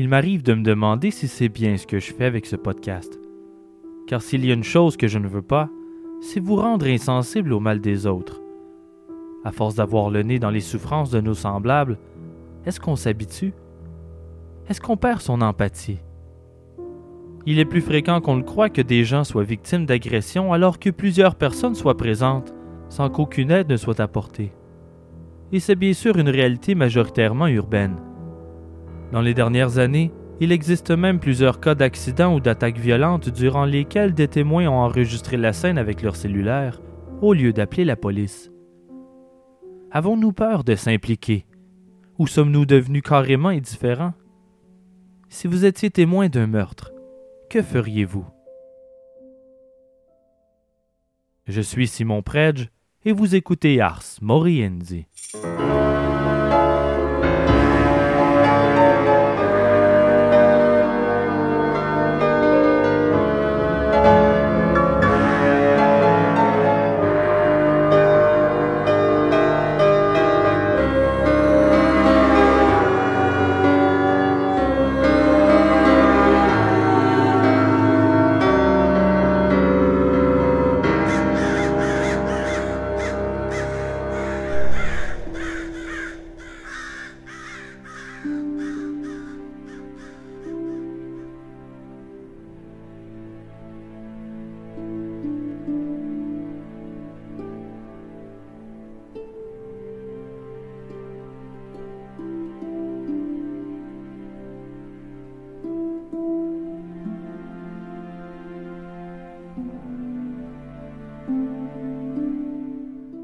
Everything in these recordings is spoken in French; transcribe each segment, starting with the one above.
il m'arrive de me demander si c'est bien ce que je fais avec ce podcast. Car s'il y a une chose que je ne veux pas, c'est vous rendre insensible au mal des autres. À force d'avoir le nez dans les souffrances de nos semblables, est-ce qu'on s'habitue? Est-ce qu'on perd son empathie? Il est plus fréquent qu'on le croit que des gens soient victimes d'agressions alors que plusieurs personnes soient présentes sans qu'aucune aide ne soit apportée. Et c'est bien sûr une réalité majoritairement urbaine. Dans les dernières années, il existe même plusieurs cas d'accidents ou d'attaques violentes durant lesquels des témoins ont enregistré la scène avec leur cellulaire au lieu d'appeler la police. Avons-nous peur de s'impliquer? Ou sommes-nous devenus carrément indifférents? Si vous étiez témoin d'un meurtre, que feriez-vous? Je suis Simon Predge et vous écoutez Ars Moriendi.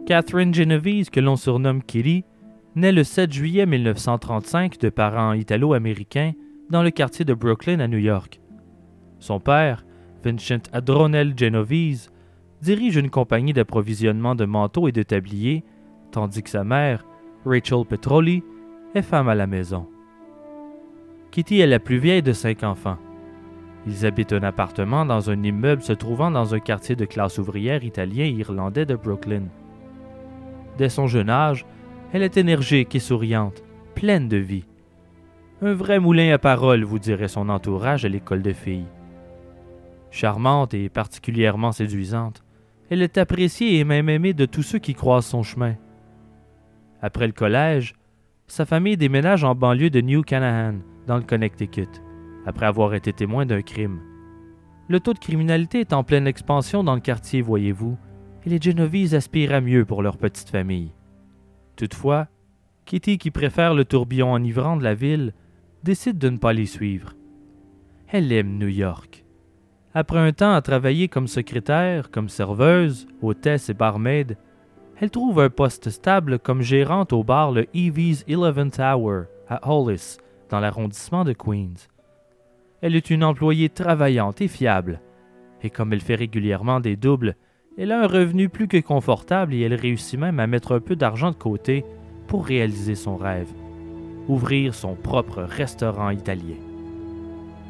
Catherine Genovese, que l'on surnomme Kitty, naît le 7 juillet 1935 de parents italo-américains dans le quartier de Brooklyn à New York. Son père, Vincent Adronel Genovese, dirige une compagnie d'approvisionnement de manteaux et de tabliers, tandis que sa mère, Rachel Petroli, est femme à la maison. Kitty est la plus vieille de cinq enfants. Ils habitent un appartement dans un immeuble se trouvant dans un quartier de classe ouvrière italien et irlandais de Brooklyn. Dès son jeune âge, elle est énergique et souriante, pleine de vie. Un vrai moulin à paroles, vous dirait son entourage à l'école de filles. Charmante et particulièrement séduisante, elle est appréciée et même aimée de tous ceux qui croisent son chemin. Après le collège, sa famille déménage en banlieue de New Canaan, dans le Connecticut, après avoir été témoin d'un crime. Le taux de criminalité est en pleine expansion dans le quartier, voyez-vous, les Genovises aspirent à mieux pour leur petite famille. Toutefois, Kitty, qui préfère le tourbillon enivrant de la ville, décide de ne pas les suivre. Elle aime New York. Après un temps à travailler comme secrétaire, comme serveuse, hôtesse et barmaid, elle trouve un poste stable comme gérante au bar le Evie's Eleven Tower à Hollis, dans l'arrondissement de Queens. Elle est une employée travaillante et fiable, et comme elle fait régulièrement des doubles, elle a un revenu plus que confortable et elle réussit même à mettre un peu d'argent de côté pour réaliser son rêve, ouvrir son propre restaurant italien.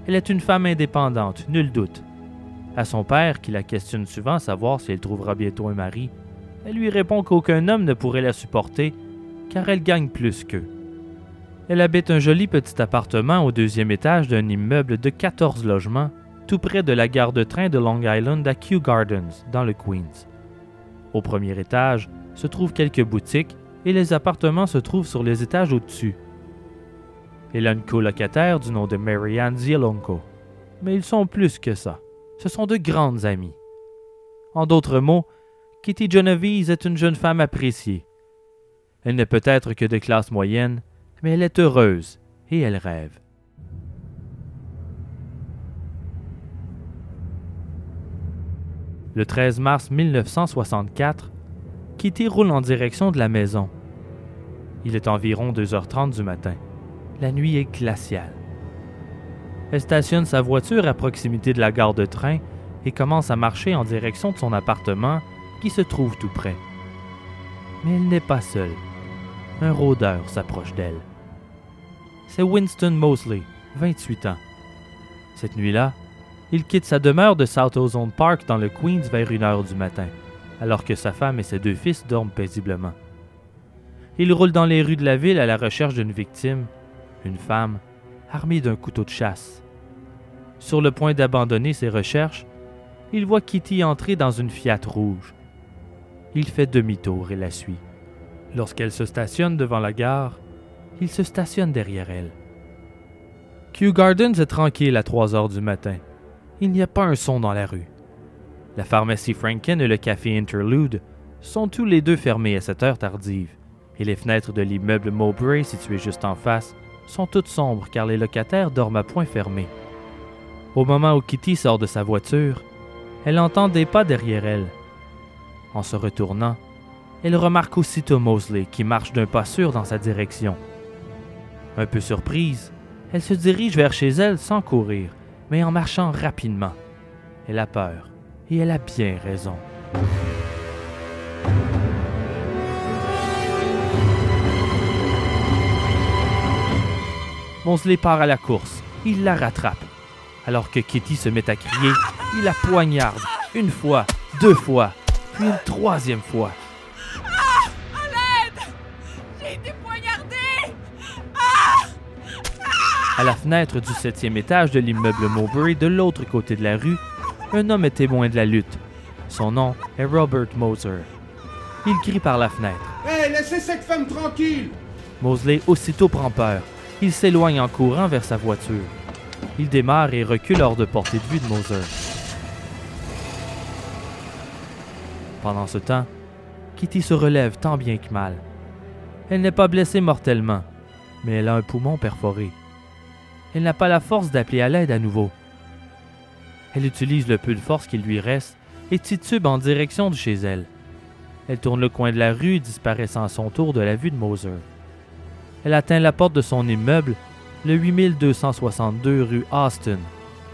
Elle est une femme indépendante, nul doute. À son père, qui la questionne souvent à savoir si elle trouvera bientôt un mari, elle lui répond qu'aucun homme ne pourrait la supporter, car elle gagne plus qu'eux. Elle habite un joli petit appartement au deuxième étage d'un immeuble de 14 logements tout près de la gare de train de Long Island à Kew Gardens, dans le Queens. Au premier étage se trouvent quelques boutiques et les appartements se trouvent sur les étages au-dessus. Elle a une colocataire du nom de Marianne Zielonko, mais ils sont plus que ça. Ce sont de grandes amies. En d'autres mots, Kitty Genovese est une jeune femme appréciée. Elle n'est peut-être que de classe moyenne, mais elle est heureuse et elle rêve. Le 13 mars 1964, Kitty roule en direction de la maison. Il est environ 2h30 du matin. La nuit est glaciale. Elle stationne sa voiture à proximité de la gare de train et commence à marcher en direction de son appartement qui se trouve tout près. Mais elle n'est pas seule. Un rôdeur s'approche d'elle. C'est Winston Mosley, 28 ans. Cette nuit-là, il quitte sa demeure de South Ozone Park dans le Queens vers une heure du matin, alors que sa femme et ses deux fils dorment paisiblement. Il roule dans les rues de la ville à la recherche d'une victime, une femme, armé d'un couteau de chasse. Sur le point d'abandonner ses recherches, il voit Kitty entrer dans une Fiat rouge. Il fait demi-tour et la suit. Lorsqu'elle se stationne devant la gare, il se stationne derrière elle. Kew Gardens est tranquille à 3 heures du matin. Il n'y a pas un son dans la rue. La pharmacie Franken et le café Interlude sont tous les deux fermés à cette heure tardive, et les fenêtres de l'immeuble Mowbray situé juste en face sont toutes sombres car les locataires dorment à point fermé. Au moment où Kitty sort de sa voiture, elle entend des pas derrière elle. En se retournant, elle remarque aussitôt Mosley qui marche d'un pas sûr dans sa direction. Un peu surprise, elle se dirige vers chez elle sans courir, mais en marchant rapidement. Elle a peur, et elle a bien raison. Mosley part à la course. Il la rattrape. Alors que Kitty se met à crier, il la poignarde une fois, deux fois, puis une troisième fois. La fenêtre du septième étage de l'immeuble Mowbray, de l'autre côté de la rue, un homme est témoin de la lutte. Son nom est Robert Moser. Il crie par la fenêtre. Hé, laissez cette femme tranquille! Mosley aussitôt prend peur. Il s'éloigne en courant vers sa voiture. Il démarre et recule hors de portée de vue de Moser. Pendant ce temps, Kitty se relève tant bien que mal. Elle n'est pas blessée mortellement, mais elle a un poumon perforé. Elle n'a pas la force d'appeler à l'aide à nouveau. Elle utilise le peu de force qu'il lui reste et titube en direction de chez elle. Elle tourne le coin de la rue, disparaissant à son tour de la vue de Moser. Elle atteint la porte de son immeuble, le 8262 rue Austin,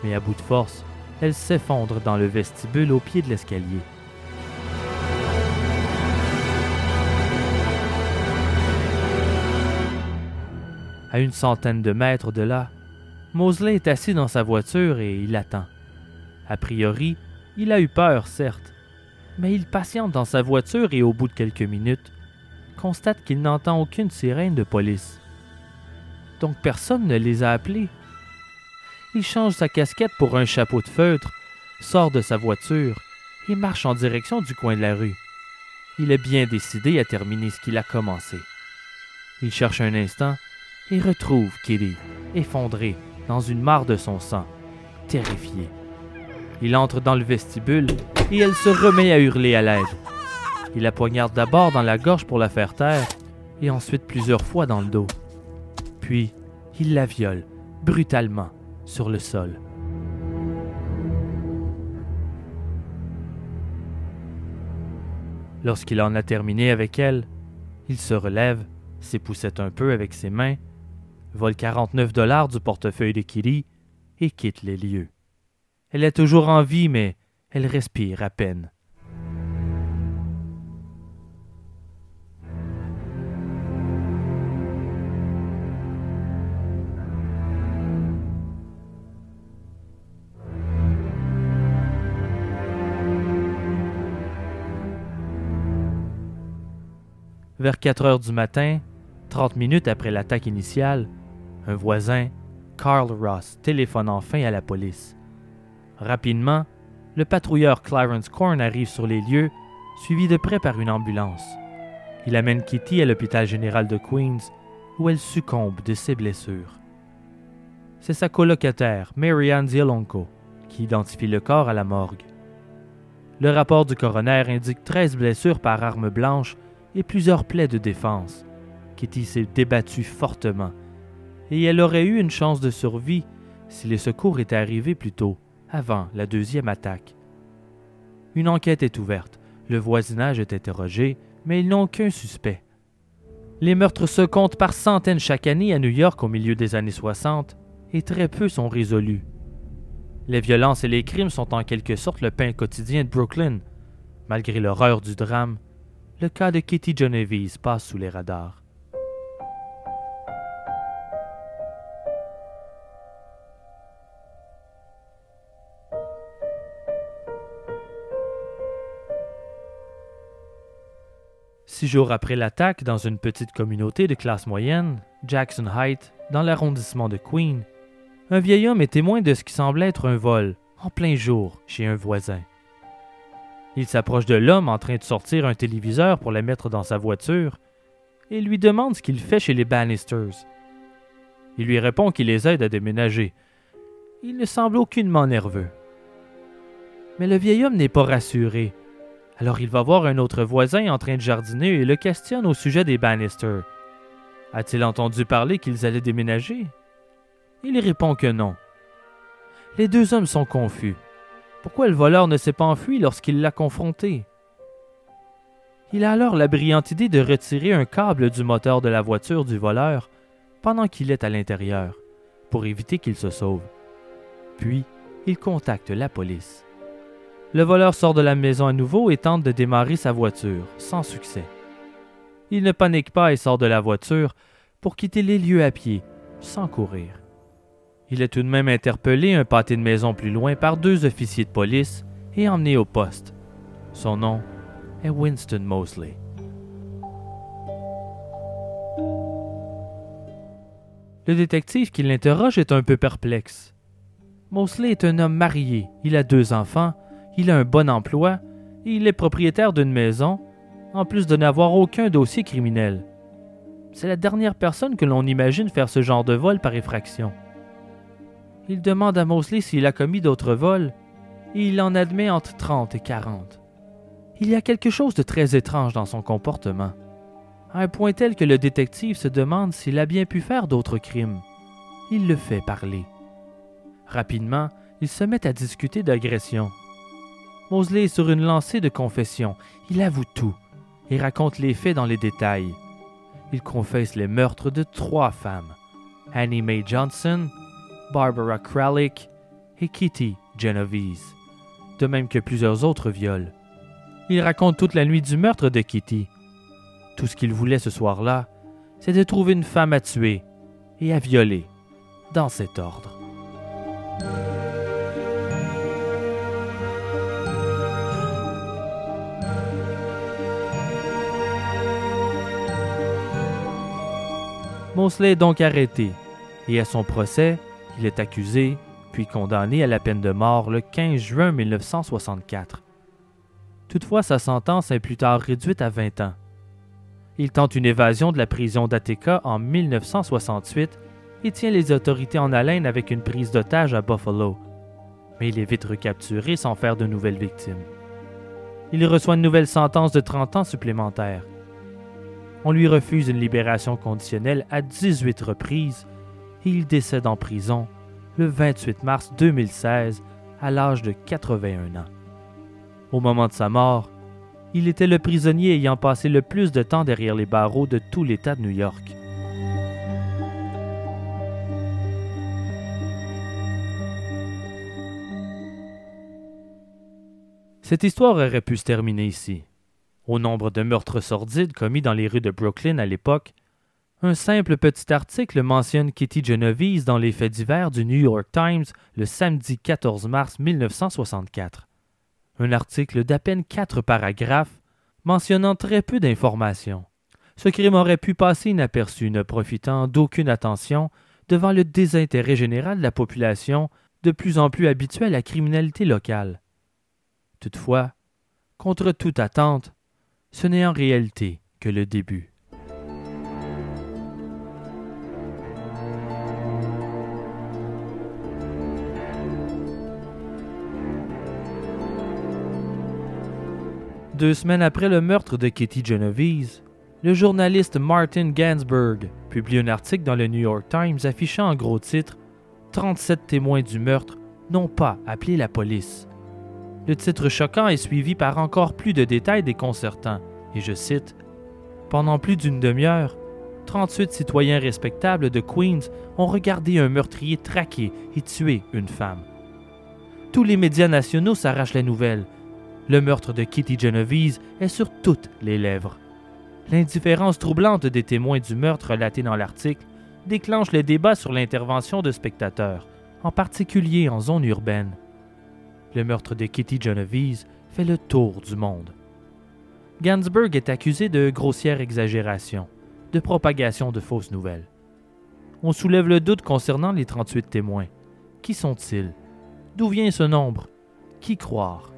mais à bout de force, elle s'effondre dans le vestibule au pied de l'escalier. À une centaine de mètres de là, Mosley est assis dans sa voiture et il attend. A priori, il a eu peur, certes, mais il patiente dans sa voiture et au bout de quelques minutes, constate qu'il n'entend aucune sirène de police. Donc personne ne les a appelés. Il change sa casquette pour un chapeau de feutre, sort de sa voiture et marche en direction du coin de la rue. Il est bien décidé à terminer ce qu'il a commencé. Il cherche un instant et retrouve Kitty, effondrée dans une mare de son sang, terrifiée. Il entre dans le vestibule et elle se remet à hurler à l'aide. Il la poignarde d'abord dans la gorge pour la faire taire et ensuite plusieurs fois dans le dos. Puis, il la viole brutalement sur le sol. Lorsqu'il en a terminé avec elle, il se relève, s'époussette un peu avec ses mains, vole 49 dollars du portefeuille de Kitty et quitte les lieux. Elle est toujours en vie, mais elle respire à peine. Vers 4 heures du matin, 30 minutes après l'attaque initiale, un voisin, Carl Ross, téléphone enfin à la police. Rapidement, le patrouilleur Clarence Corn arrive sur les lieux, suivi de près par une ambulance. Il amène Kitty à l'hôpital général de Queens, où elle succombe de ses blessures. C'est sa colocataire, Marianne Zielonko, qui identifie le corps à la morgue. Le rapport du coroner indique 13 blessures par arme blanche et plusieurs plaies de défense. Kitty s'est débattue fortement, et elle aurait eu une chance de survie si les secours étaient arrivés plus tôt, avant la deuxième attaque. Une enquête est ouverte, le voisinage est interrogé, mais ils n'ont qu'un suspect. Les meurtres se comptent par centaines chaque année à New York au milieu des années 60, et très peu sont résolus. Les violences et les crimes sont en quelque sorte le pain quotidien de Brooklyn. Malgré l'horreur du drame, le cas de Kitty Genovese passe sous les radars. Six jours après l'attaque, dans une petite communauté de classe moyenne, Jackson Heights, dans l'arrondissement de Queen, un vieil homme est témoin de ce qui semble être un vol, en plein jour, chez un voisin. Il s'approche de l'homme en train de sortir un téléviseur pour le mettre dans sa voiture et lui demande ce qu'il fait chez les Bannisters. Il lui répond qu'il les aide à déménager. Il ne semble aucunement nerveux. Mais le vieil homme n'est pas rassuré. Alors il va voir un autre voisin en train de jardiner et le questionne au sujet des Bannisters. A-t-il entendu parler qu'ils allaient déménager? Il répond que non. Les deux hommes sont confus. Pourquoi le voleur ne s'est pas enfui lorsqu'il l'a confronté? Il a alors la brillante idée de retirer un câble du moteur de la voiture du voleur pendant qu'il est à l'intérieur, pour éviter qu'il se sauve. Puis, il contacte la police. Le voleur sort de la maison à nouveau et tente de démarrer sa voiture, sans succès. Il ne panique pas et sort de la voiture pour quitter les lieux à pied, sans courir. Il est tout de même interpellé un pâté de maison plus loin par deux officiers de police et emmené au poste. Son nom est Winston Mosley. Le détective qui l'interroge est un peu perplexe. Mosley est un homme marié, il a deux enfants, il a un bon emploi et il est propriétaire d'une maison, en plus de n'avoir aucun dossier criminel. C'est la dernière personne que l'on imagine faire ce genre de vol par effraction. Il demande à Mosley s'il a commis d'autres vols, et il en admet entre 30 et 40. Il y a quelque chose de très étrange dans son comportement, à un point tel que le détective se demande s'il a bien pu faire d'autres crimes. Il le fait parler. Rapidement, ils se mettent à discuter d'agression. Mosley est sur une lancée de confession. Il avoue tout et raconte les faits dans les détails. Il confesse les meurtres de trois femmes Annie Mae Johnson, Barbara Kralik et Kitty Genovese, de même que plusieurs autres viols. Il raconte toute la nuit du meurtre de Kitty. Tout ce qu'il voulait ce soir-là, c'est de trouver une femme à tuer et à violer, dans cet ordre. Mosley est donc arrêté, et à son procès, il est accusé, puis condamné à la peine de mort le 15 juin 1964. Toutefois, sa sentence est plus tard réduite à 20 ans. Il tente une évasion de la prison d'Attica en 1968 et tient les autorités en haleine avec une prise d'otage à Buffalo. Mais il est vite recapturé sans faire de nouvelles victimes. Il reçoit une nouvelle sentence de 30 ans supplémentaires on lui refuse une libération conditionnelle à 18 reprises et il décède en prison le 28 mars 2016 à l'âge de 81 ans. Au moment de sa mort, il était le prisonnier ayant passé le plus de temps derrière les barreaux de tout l'État de New York. Cette histoire aurait pu se terminer ici. Au nombre de meurtres sordides commis dans les rues de Brooklyn à l'époque, un simple petit article mentionne Kitty Genovese dans les faits divers du New York Times le samedi 14 mars 1964. Un article d'à peine quatre paragraphes mentionnant très peu d'informations. Ce crime aurait pu passer inaperçu, ne profitant d'aucune attention devant le désintérêt général de la population de plus en plus habituée à la criminalité locale. Toutefois, contre toute attente, ce n'est en réalité que le début. Deux semaines après le meurtre de Kitty Genovese, le journaliste Martin Gansberg publie un article dans le New York Times affichant en gros titre 37 témoins du meurtre n'ont pas appelé la police. Le titre choquant est suivi par encore plus de détails déconcertants, et je cite Pendant plus d'une demi-heure, 38 citoyens respectables de Queens ont regardé un meurtrier traquer et tuer une femme. Tous les médias nationaux s'arrachent la nouvelle. Le meurtre de Kitty Genovese est sur toutes les lèvres. L'indifférence troublante des témoins du meurtre relaté dans l'article déclenche le débat sur l'intervention de spectateurs, en particulier en zone urbaine. Le meurtre de Kitty Genovese fait le tour du monde. Gansberg est accusé de grossière exagération, de propagation de fausses nouvelles. On soulève le doute concernant les 38 témoins, Qui sont-ils? D'où vient ce nombre? Qui croire?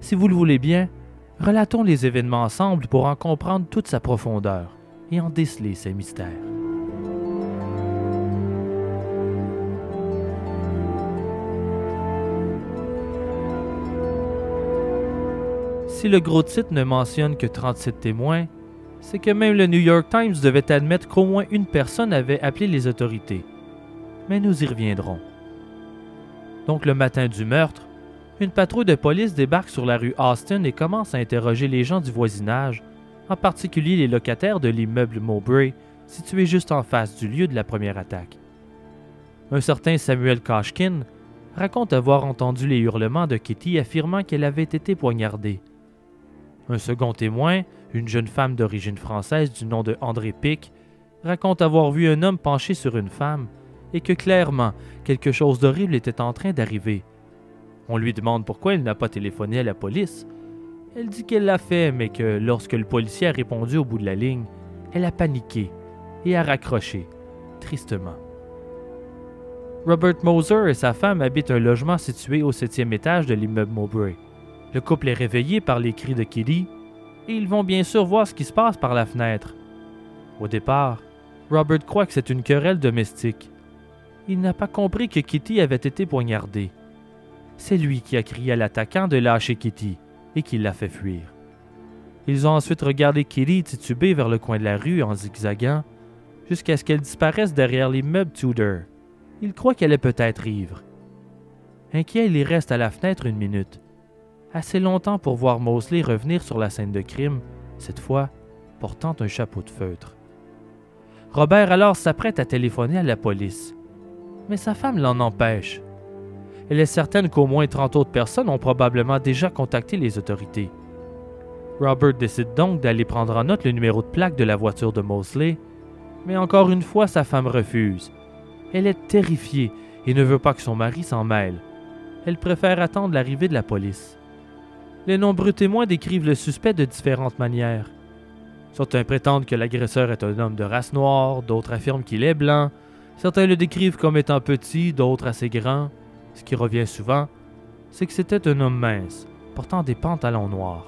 Si vous le voulez bien, relatons les événements ensemble pour en comprendre toute sa profondeur et en déceler ses mystères. Si le gros titre ne mentionne que 37 témoins, c'est que même le New York Times devait admettre qu'au moins une personne avait appelé les autorités. Mais nous y reviendrons. Donc le matin du meurtre, une patrouille de police débarque sur la rue Austin et commence à interroger les gens du voisinage, en particulier les locataires de l'immeuble Mowbray, situé juste en face du lieu de la première attaque. Un certain Samuel Kashkin raconte avoir entendu les hurlements de Kitty affirmant qu'elle avait été poignardée. Un second témoin, une jeune femme d'origine française du nom de André Pic, raconte avoir vu un homme penché sur une femme et que clairement quelque chose d'horrible était en train d'arriver. On lui demande pourquoi elle n'a pas téléphoné à la police. Elle dit qu'elle l'a fait, mais que lorsque le policier a répondu au bout de la ligne, elle a paniqué et a raccroché, tristement. Robert Moser et sa femme habitent un logement situé au septième étage de l'immeuble Mowbray. Le couple est réveillé par les cris de Kitty et ils vont bien sûr voir ce qui se passe par la fenêtre. Au départ, Robert croit que c'est une querelle domestique. Il n'a pas compris que Kitty avait été poignardée. C'est lui qui a crié à l'attaquant de lâcher Kitty et qui l'a fait fuir. Ils ont ensuite regardé Kitty tituber vers le coin de la rue en zigzagant jusqu'à ce qu'elle disparaisse derrière l'immeuble Tudor. Il croit qu'elle est peut-être ivre. Inquiet, il reste à la fenêtre une minute, assez longtemps pour voir Mosley revenir sur la scène de crime, cette fois portant un chapeau de feutre. Robert alors s'apprête à téléphoner à la police, mais sa femme l'en empêche. Elle est certaine qu'au moins 30 autres personnes ont probablement déjà contacté les autorités. Robert décide donc d'aller prendre en note le numéro de plaque de la voiture de Mosley, mais encore une fois sa femme refuse. Elle est terrifiée et ne veut pas que son mari s'en mêle. Elle préfère attendre l'arrivée de la police. Les nombreux témoins décrivent le suspect de différentes manières. Certains prétendent que l'agresseur est un homme de race noire, d'autres affirment qu'il est blanc, certains le décrivent comme étant petit, d'autres assez grand. Ce qui revient souvent, c'est que c'était un homme mince, portant des pantalons noirs.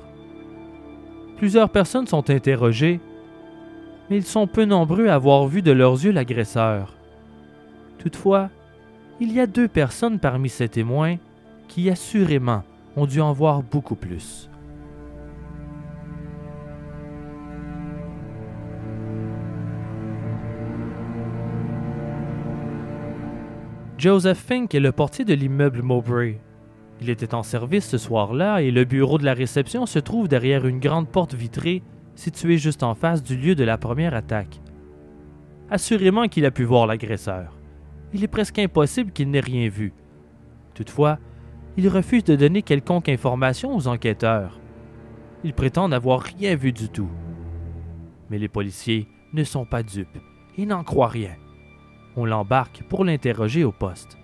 Plusieurs personnes sont interrogées, mais ils sont peu nombreux à avoir vu de leurs yeux l'agresseur. Toutefois, il y a deux personnes parmi ces témoins qui assurément ont dû en voir beaucoup plus. Joseph Fink est le portier de l'immeuble Mowbray. Il était en service ce soir-là et le bureau de la réception se trouve derrière une grande porte vitrée située juste en face du lieu de la première attaque. Assurément qu'il a pu voir l'agresseur. Il est presque impossible qu'il n'ait rien vu. Toutefois, il refuse de donner quelconque information aux enquêteurs. Il prétend n'avoir rien vu du tout. Mais les policiers ne sont pas dupes et n'en croient rien on l'embarque pour l'interroger au poste.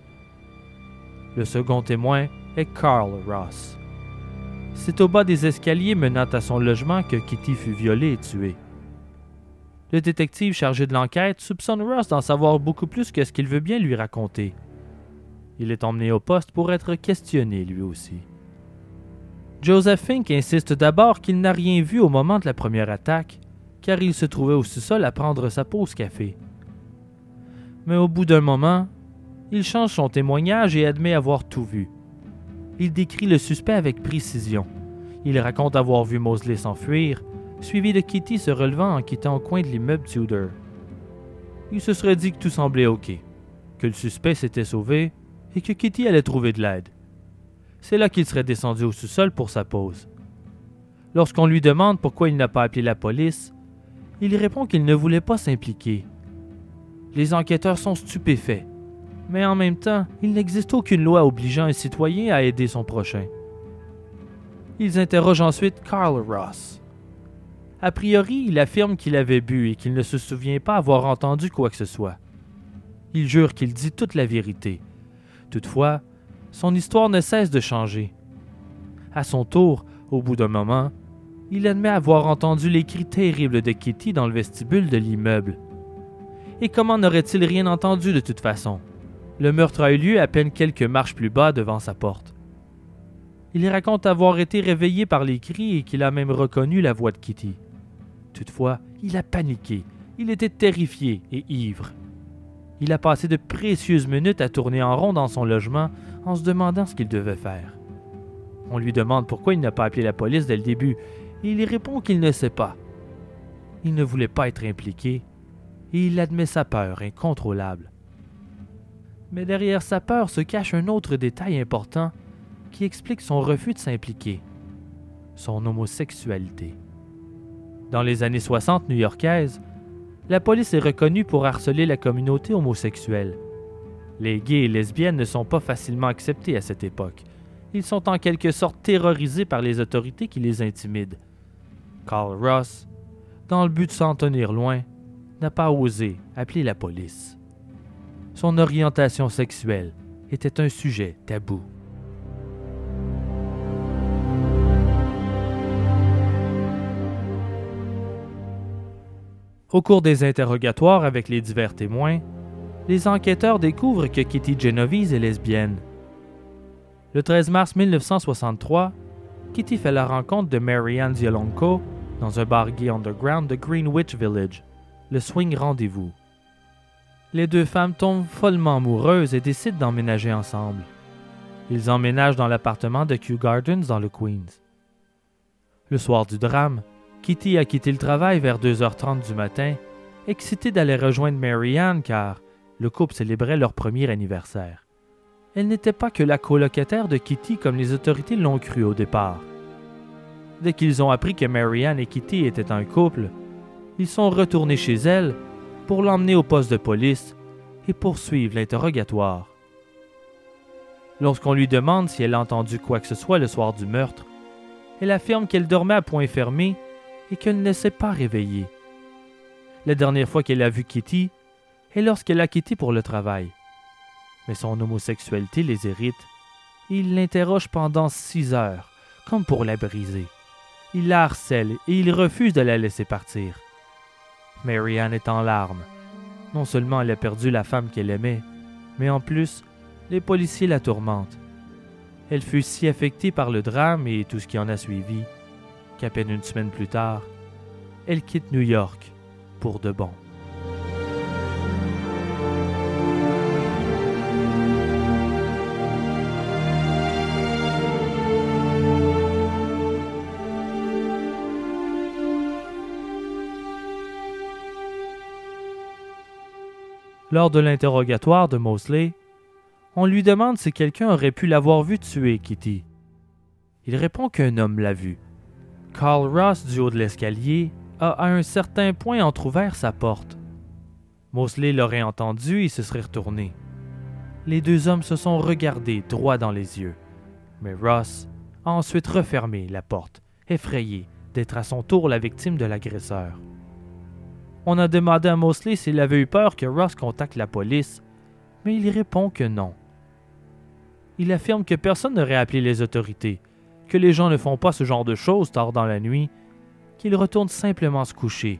Le second témoin est Carl Ross. C'est au bas des escaliers menant à son logement que Kitty fut violée et tuée. Le détective chargé de l'enquête soupçonne Ross d'en savoir beaucoup plus que ce qu'il veut bien lui raconter. Il est emmené au poste pour être questionné lui aussi. Joseph Fink insiste d'abord qu'il n'a rien vu au moment de la première attaque, car il se trouvait au sous-sol à prendre sa pause café mais au bout d'un moment, il change son témoignage et admet avoir tout vu. Il décrit le suspect avec précision. Il raconte avoir vu Mosley s'enfuir, suivi de Kitty se relevant en quittant le coin de l'immeuble Tudor. Il se serait dit que tout semblait OK, que le suspect s'était sauvé et que Kitty allait trouver de l'aide. C'est là qu'il serait descendu au sous-sol pour sa pause. Lorsqu'on lui demande pourquoi il n'a pas appelé la police, il répond qu'il ne voulait pas s'impliquer, les enquêteurs sont stupéfaits. Mais en même temps, il n'existe aucune loi obligeant un citoyen à aider son prochain. Ils interrogent ensuite Carl Ross. A priori, il affirme qu'il avait bu et qu'il ne se souvient pas avoir entendu quoi que ce soit. Il jure qu'il dit toute la vérité. Toutefois, son histoire ne cesse de changer. À son tour, au bout d'un moment, il admet avoir entendu les cris terribles de Kitty dans le vestibule de l'immeuble. Et comment n'aurait-il rien entendu de toute façon? Le meurtre a eu lieu à peine quelques marches plus bas devant sa porte. Il raconte avoir été réveillé par les cris et qu'il a même reconnu la voix de Kitty. Toutefois, il a paniqué, il était terrifié et ivre. Il a passé de précieuses minutes à tourner en rond dans son logement en se demandant ce qu'il devait faire. On lui demande pourquoi il n'a pas appelé la police dès le début et il répond qu'il ne sait pas. Il ne voulait pas être impliqué et il admet sa peur incontrôlable. Mais derrière sa peur se cache un autre détail important qui explique son refus de s'impliquer, son homosexualité. Dans les années 60 new-yorkaises, la police est reconnue pour harceler la communauté homosexuelle. Les gays et lesbiennes ne sont pas facilement acceptés à cette époque. Ils sont en quelque sorte terrorisés par les autorités qui les intimident. Carl Ross, dans le but de s'en tenir loin, n'a pas osé appeler la police. Son orientation sexuelle était un sujet tabou. Au cours des interrogatoires avec les divers témoins, les enquêteurs découvrent que Kitty Genovese est lesbienne. Le 13 mars 1963, Kitty fait la rencontre de Marianne Zielonko dans un bar gay underground de Greenwich Village, le Swing Rendez-vous. Les deux femmes tombent follement amoureuses et décident d'emménager ensemble. Ils emménagent dans l'appartement de Kew Gardens dans le Queens. Le soir du drame, Kitty a quitté le travail vers 2h30 du matin, excitée d'aller rejoindre Marianne car le couple célébrait leur premier anniversaire. Elle n'était pas que la colocataire de Kitty comme les autorités l'ont cru au départ. Dès qu'ils ont appris que Marianne et Kitty étaient un couple, ils sont retournés chez elle pour l'emmener au poste de police et poursuivre l'interrogatoire. Lorsqu'on lui demande si elle a entendu quoi que ce soit le soir du meurtre, elle affirme qu'elle dormait à point fermé et qu'elle ne s'est pas réveillée. La dernière fois qu'elle a vu Kitty est lorsqu'elle a quitté pour le travail. Mais son homosexualité les irrite. Il l'interroge pendant six heures, comme pour la briser. Il la harcèle et il refuse de la laisser partir. Marianne est en larmes. Non seulement elle a perdu la femme qu'elle aimait, mais en plus, les policiers la tourmentent. Elle fut si affectée par le drame et tout ce qui en a suivi qu'à peine une semaine plus tard, elle quitte New York pour de bon. Lors de l'interrogatoire de Mosley, on lui demande si quelqu'un aurait pu l'avoir vu tuer Kitty. Il répond qu'un homme l'a vu, Carl Ross, du haut de l'escalier, a à un certain point entr'ouvert sa porte. Mosley l'aurait entendu et se serait retourné. Les deux hommes se sont regardés droit dans les yeux, mais Ross a ensuite refermé la porte, effrayé d'être à son tour la victime de l'agresseur. On a demandé à Mosley s'il avait eu peur que Ross contacte la police, mais il répond que non. Il affirme que personne n'aurait appelé les autorités que les gens ne font pas ce genre de choses tard dans la nuit, qu'ils retournent simplement se coucher,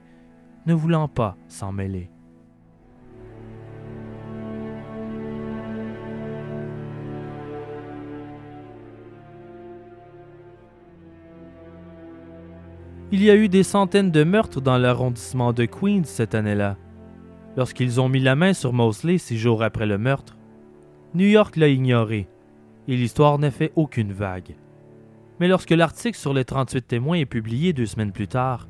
ne voulant pas s'en mêler. Il y a eu des centaines de meurtres dans l'arrondissement de Queens cette année-là. Lorsqu'ils ont mis la main sur Mosley six jours après le meurtre, New York l'a ignoré et l'histoire n'a fait aucune vague. Mais lorsque l'article sur les 38 témoins est publié deux semaines plus tard,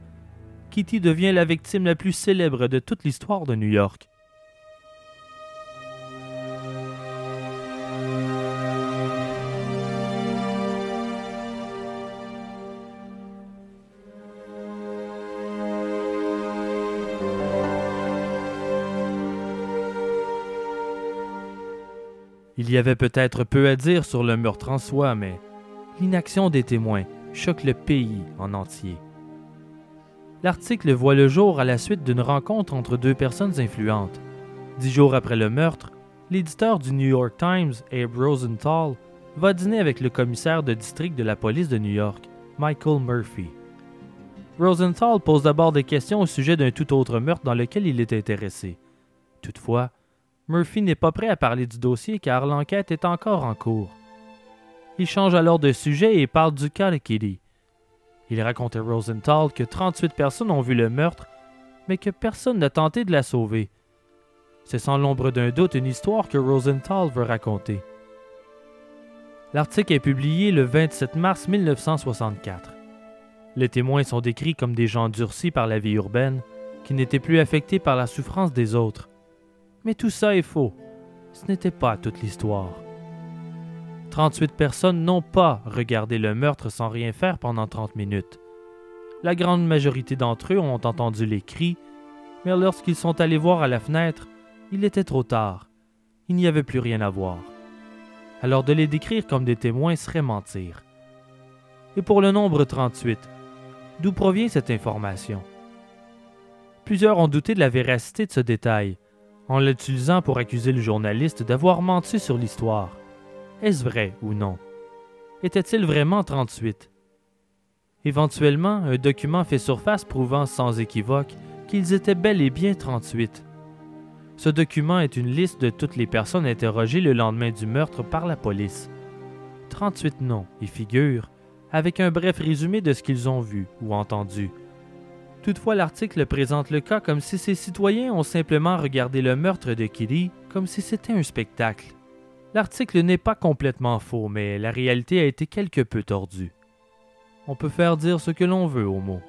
Kitty devient la victime la plus célèbre de toute l'histoire de New York. Il y avait peut-être peu à dire sur le meurtre en soi, mais l'inaction des témoins choque le pays en entier. L'article voit le jour à la suite d'une rencontre entre deux personnes influentes. Dix jours après le meurtre, l'éditeur du New York Times, Abe Rosenthal, va dîner avec le commissaire de district de la police de New York, Michael Murphy. Rosenthal pose d'abord des questions au sujet d'un tout autre meurtre dans lequel il est intéressé. Toutefois, Murphy n'est pas prêt à parler du dossier car l'enquête est encore en cours. Il change alors de sujet et parle du cas de Kitty. Il raconte à Rosenthal que 38 personnes ont vu le meurtre, mais que personne n'a tenté de la sauver. C'est sans l'ombre d'un doute une histoire que Rosenthal veut raconter. L'article est publié le 27 mars 1964. Les témoins sont décrits comme des gens durcis par la vie urbaine, qui n'étaient plus affectés par la souffrance des autres. Mais tout ça est faux. Ce n'était pas toute l'histoire. 38 personnes n'ont pas regardé le meurtre sans rien faire pendant 30 minutes. La grande majorité d'entre eux ont entendu les cris, mais lorsqu'ils sont allés voir à la fenêtre, il était trop tard. Il n'y avait plus rien à voir. Alors de les décrire comme des témoins serait mentir. Et pour le nombre 38, d'où provient cette information? Plusieurs ont douté de la véracité de ce détail, en l'utilisant pour accuser le journaliste d'avoir menti sur l'histoire. Est-ce vrai ou non? Était-il vraiment 38 Éventuellement, un document fait surface prouvant sans équivoque qu'ils étaient bel et bien 38. Ce document est une liste de toutes les personnes interrogées le lendemain du meurtre par la police. 38 noms y figurent, avec un bref résumé de ce qu'ils ont vu ou entendu. Toutefois, l'article présente le cas comme si ces citoyens ont simplement regardé le meurtre de Kitty comme si c'était un spectacle. L'article n'est pas complètement faux, mais la réalité a été quelque peu tordue. On peut faire dire ce que l'on veut au mot.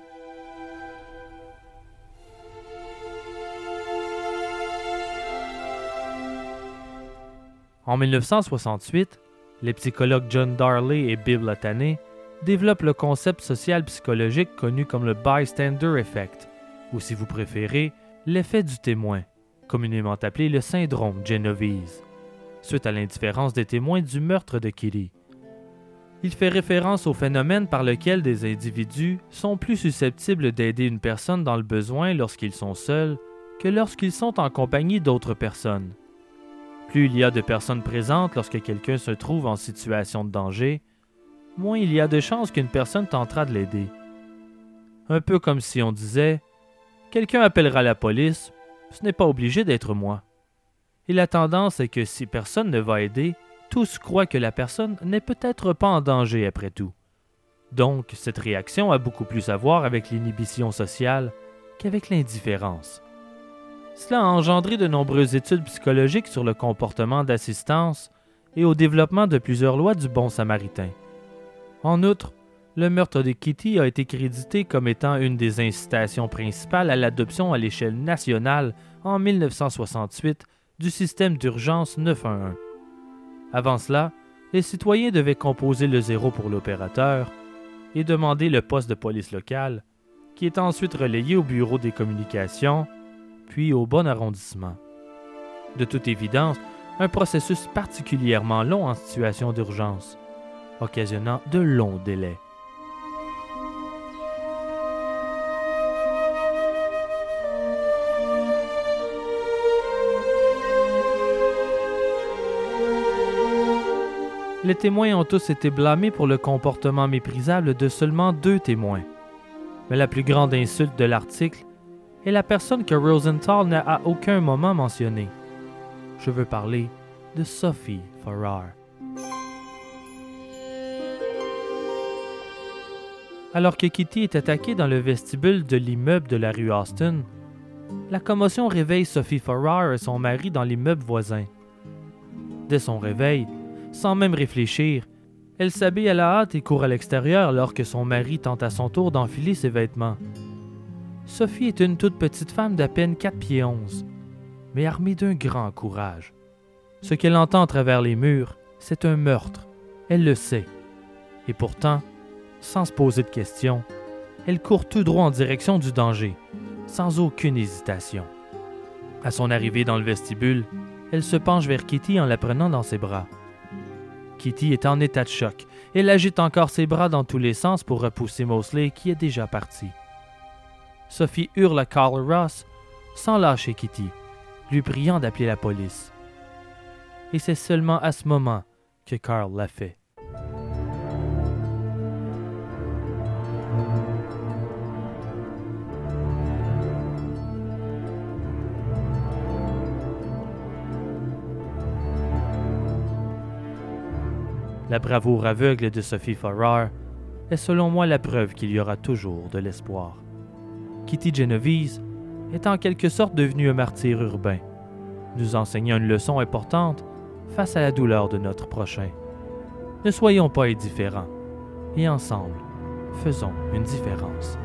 En 1968, les psychologues John Darley et Bill Latane développe le concept social psychologique connu comme le bystander effect, ou si vous préférez, l'effet du témoin, communément appelé le syndrome Genovese, suite à l'indifférence des témoins du meurtre de Kitty. Il fait référence au phénomène par lequel des individus sont plus susceptibles d'aider une personne dans le besoin lorsqu'ils sont seuls que lorsqu'ils sont en compagnie d'autres personnes. Plus il y a de personnes présentes lorsque quelqu'un se trouve en situation de danger, moins il y a de chances qu'une personne tentera de l'aider. Un peu comme si on disait Quelqu'un appellera la police, ce n'est pas obligé d'être moi. Et la tendance est que si personne ne va aider, tous croient que la personne n'est peut-être pas en danger après tout. Donc, cette réaction a beaucoup plus à voir avec l'inhibition sociale qu'avec l'indifférence. Cela a engendré de nombreuses études psychologiques sur le comportement d'assistance et au développement de plusieurs lois du bon samaritain. En outre, le meurtre de Kitty a été crédité comme étant une des incitations principales à l'adoption à l'échelle nationale en 1968 du système d'urgence 911. Avant cela, les citoyens devaient composer le zéro pour l'opérateur et demander le poste de police local, qui est ensuite relayé au bureau des communications, puis au bon arrondissement. De toute évidence, un processus particulièrement long en situation d'urgence occasionnant de longs délais. Les témoins ont tous été blâmés pour le comportement méprisable de seulement deux témoins. Mais la plus grande insulte de l'article est la personne que Rosenthal n'a à aucun moment mentionnée. Je veux parler de Sophie Farrar. Alors que Kitty est attaquée dans le vestibule de l'immeuble de la rue Austin, la commotion réveille Sophie Farrar et son mari dans l'immeuble voisin. Dès son réveil, sans même réfléchir, elle s'habille à la hâte et court à l'extérieur alors que son mari tente à son tour d'enfiler ses vêtements. Sophie est une toute petite femme d'à peine 4 pieds 11, mais armée d'un grand courage. Ce qu'elle entend à travers les murs, c'est un meurtre. Elle le sait. Et pourtant, sans se poser de questions, elle court tout droit en direction du danger, sans aucune hésitation. À son arrivée dans le vestibule, elle se penche vers Kitty en la prenant dans ses bras. Kitty est en état de choc. Elle agite encore ses bras dans tous les sens pour repousser Mosley qui est déjà parti. Sophie hurle à Carl Ross sans lâcher Kitty, lui priant d'appeler la police. Et c'est seulement à ce moment que Carl l'a fait. La bravoure aveugle de Sophie Farrar est selon moi la preuve qu'il y aura toujours de l'espoir. Kitty Genovese est en quelque sorte devenue un martyr urbain, nous enseignant une leçon importante face à la douleur de notre prochain. Ne soyons pas indifférents et ensemble, faisons une différence.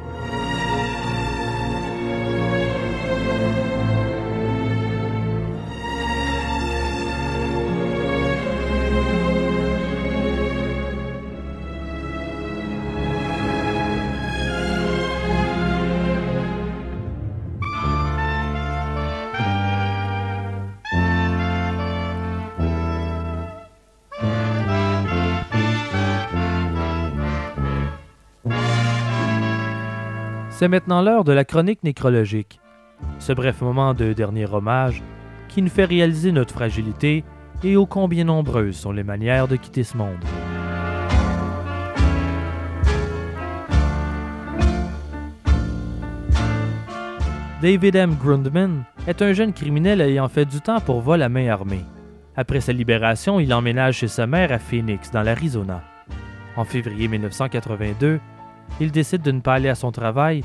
C'est maintenant l'heure de la chronique nécrologique, ce bref moment de dernier hommage qui nous fait réaliser notre fragilité et ô combien nombreuses sont les manières de quitter ce monde. David M. Grundman est un jeune criminel ayant fait du temps pour vol à main armée. Après sa libération, il emménage chez sa mère à Phoenix, dans l'Arizona. En février 1982, il décide de ne pas aller à son travail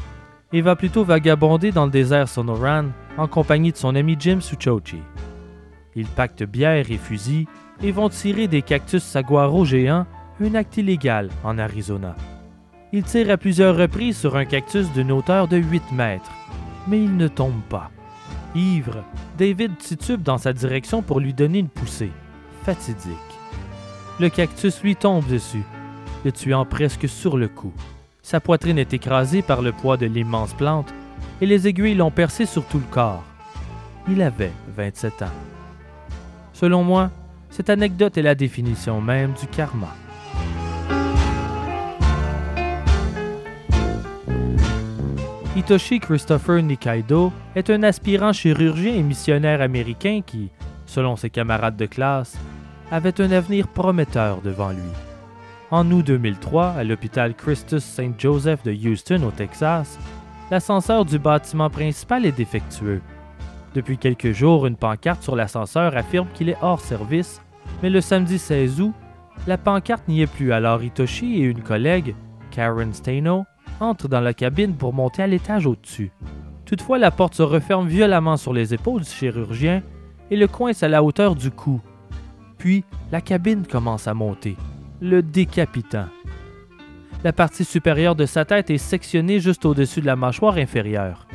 et va plutôt vagabonder dans le désert Sonoran en compagnie de son ami Jim Suchochi. Ils pactent bière et fusils et vont tirer des cactus saguaro géants, un acte illégal en Arizona. Ils tirent à plusieurs reprises sur un cactus d'une hauteur de 8 mètres, mais il ne tombe pas. Ivre, David titube dans sa direction pour lui donner une poussée, fatidique. Le cactus lui tombe dessus, le tuant presque sur le coup. Sa poitrine est écrasée par le poids de l'immense plante et les aiguilles l'ont percé sur tout le corps. Il avait 27 ans. Selon moi, cette anecdote est la définition même du karma. Hitoshi Christopher Nikaido est un aspirant chirurgien et missionnaire américain qui, selon ses camarades de classe, avait un avenir prometteur devant lui. En août 2003, à l'hôpital Christus St. Joseph de Houston, au Texas, l'ascenseur du bâtiment principal est défectueux. Depuis quelques jours, une pancarte sur l'ascenseur affirme qu'il est hors service, mais le samedi 16 août, la pancarte n'y est plus alors Hitoshi et une collègue, Karen Staino, entrent dans la cabine pour monter à l'étage au-dessus. Toutefois, la porte se referme violemment sur les épaules du chirurgien et le coince à la hauteur du cou. Puis, la cabine commence à monter le décapitant. La partie supérieure de sa tête est sectionnée juste au-dessus de la mâchoire inférieure.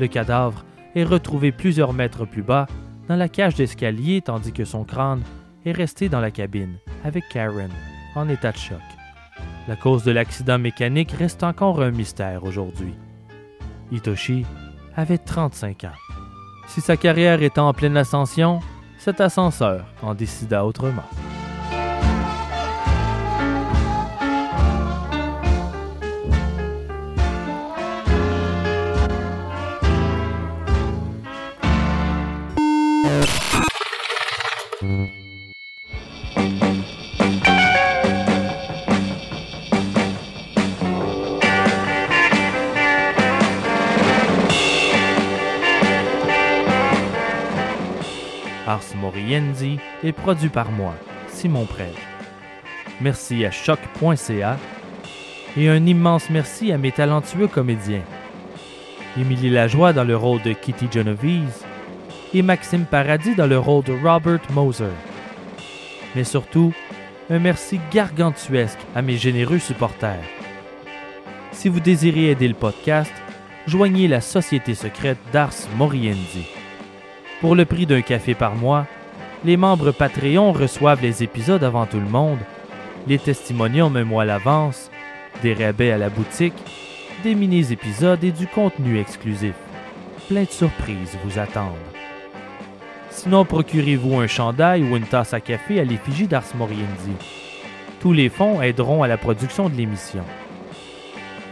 Le cadavre est retrouvé plusieurs mètres plus bas, dans la cage d'escalier, tandis que son crâne est resté dans la cabine, avec Karen, en état de choc. La cause de l'accident mécanique reste encore un mystère aujourd'hui. Hitoshi avait 35 ans. Si sa carrière était en pleine ascension, cet ascenseur en décida autrement. Morienzi est produit par moi, Simon Prel. Merci à choc.ca et un immense merci à mes talentueux comédiens. Émilie Lajoie dans le rôle de Kitty Genovese et Maxime Paradis dans le rôle de Robert Moser. Mais surtout, un merci gargantuesque à mes généreux supporters. Si vous désirez aider le podcast, joignez la Société secrète d'Ars Morienzi. Pour le prix d'un café par mois, les membres Patreon reçoivent les épisodes avant tout le monde, les testimoniums un mois à l'avance, des rabais à la boutique, des mini-épisodes et du contenu exclusif. Plein de surprises vous attendent. Sinon, procurez-vous un chandail ou une tasse à café à l'effigie d'Ars Moriendi. Tous les fonds aideront à la production de l'émission.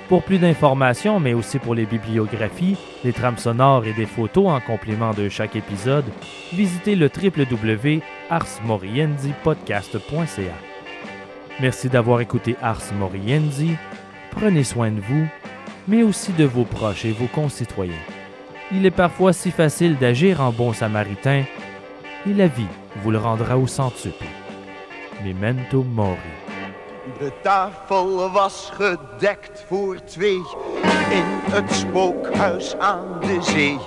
Pour plus d'informations, mais aussi pour les bibliographies, les trames sonores et des photos en complément de chaque épisode, visitez le www.arsmorienzipodcast.ca. Merci d'avoir écouté Ars Morienzi. Prenez soin de vous, mais aussi de vos proches et vos concitoyens. Il est parfois si facile d'agir en bon samaritain, et la vie vous le rendra au centuple. Memento Mori. De tafel was gedekt voor twee in het spookhuis aan de zee.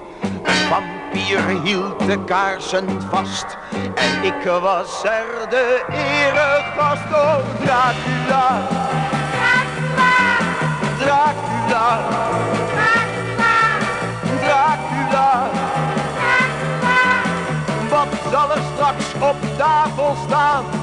Een vampier hield de kaarsen vast en ik was er de eregast. Oh, Dracula, Dracula, Dracula. Wat zal er straks op tafel staan?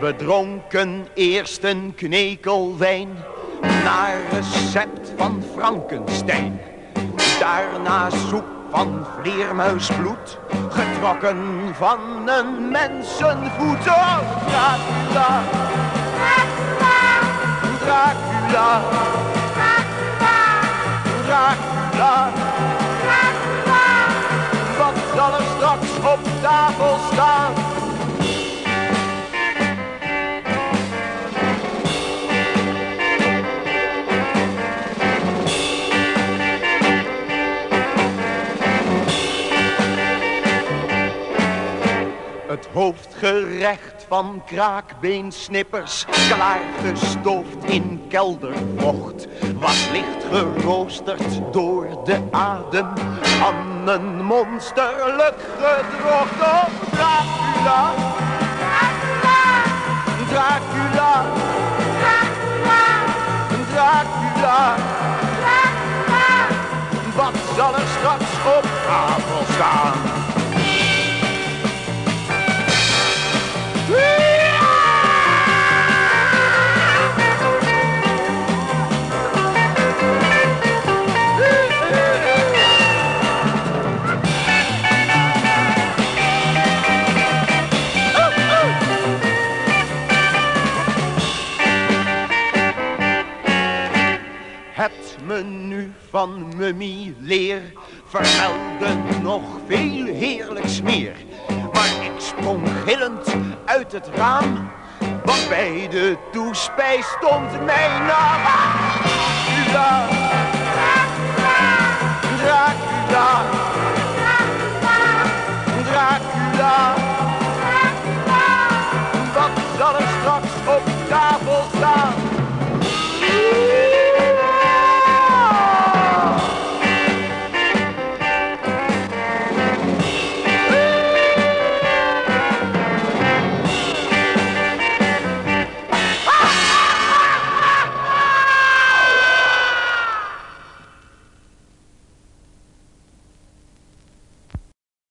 We dronken eerst een knekelwijn naar recept van Frankenstein. Daarna soep van vleermuisbloed, getrokken van een mensenvoet. Oh, Dracula, Dracula, Dracula. Wat zal er straks op tafel staan? Hoofdgerecht van kraakbeensnippers, klaargestoofd in keldervocht, was licht geroosterd door de adem van een monsterlijk gedrocht. Oh, Dracula, Dracula, Dracula, wat zal er straks op tafel staan? Het raam, bij de toespijs stond mijn naam.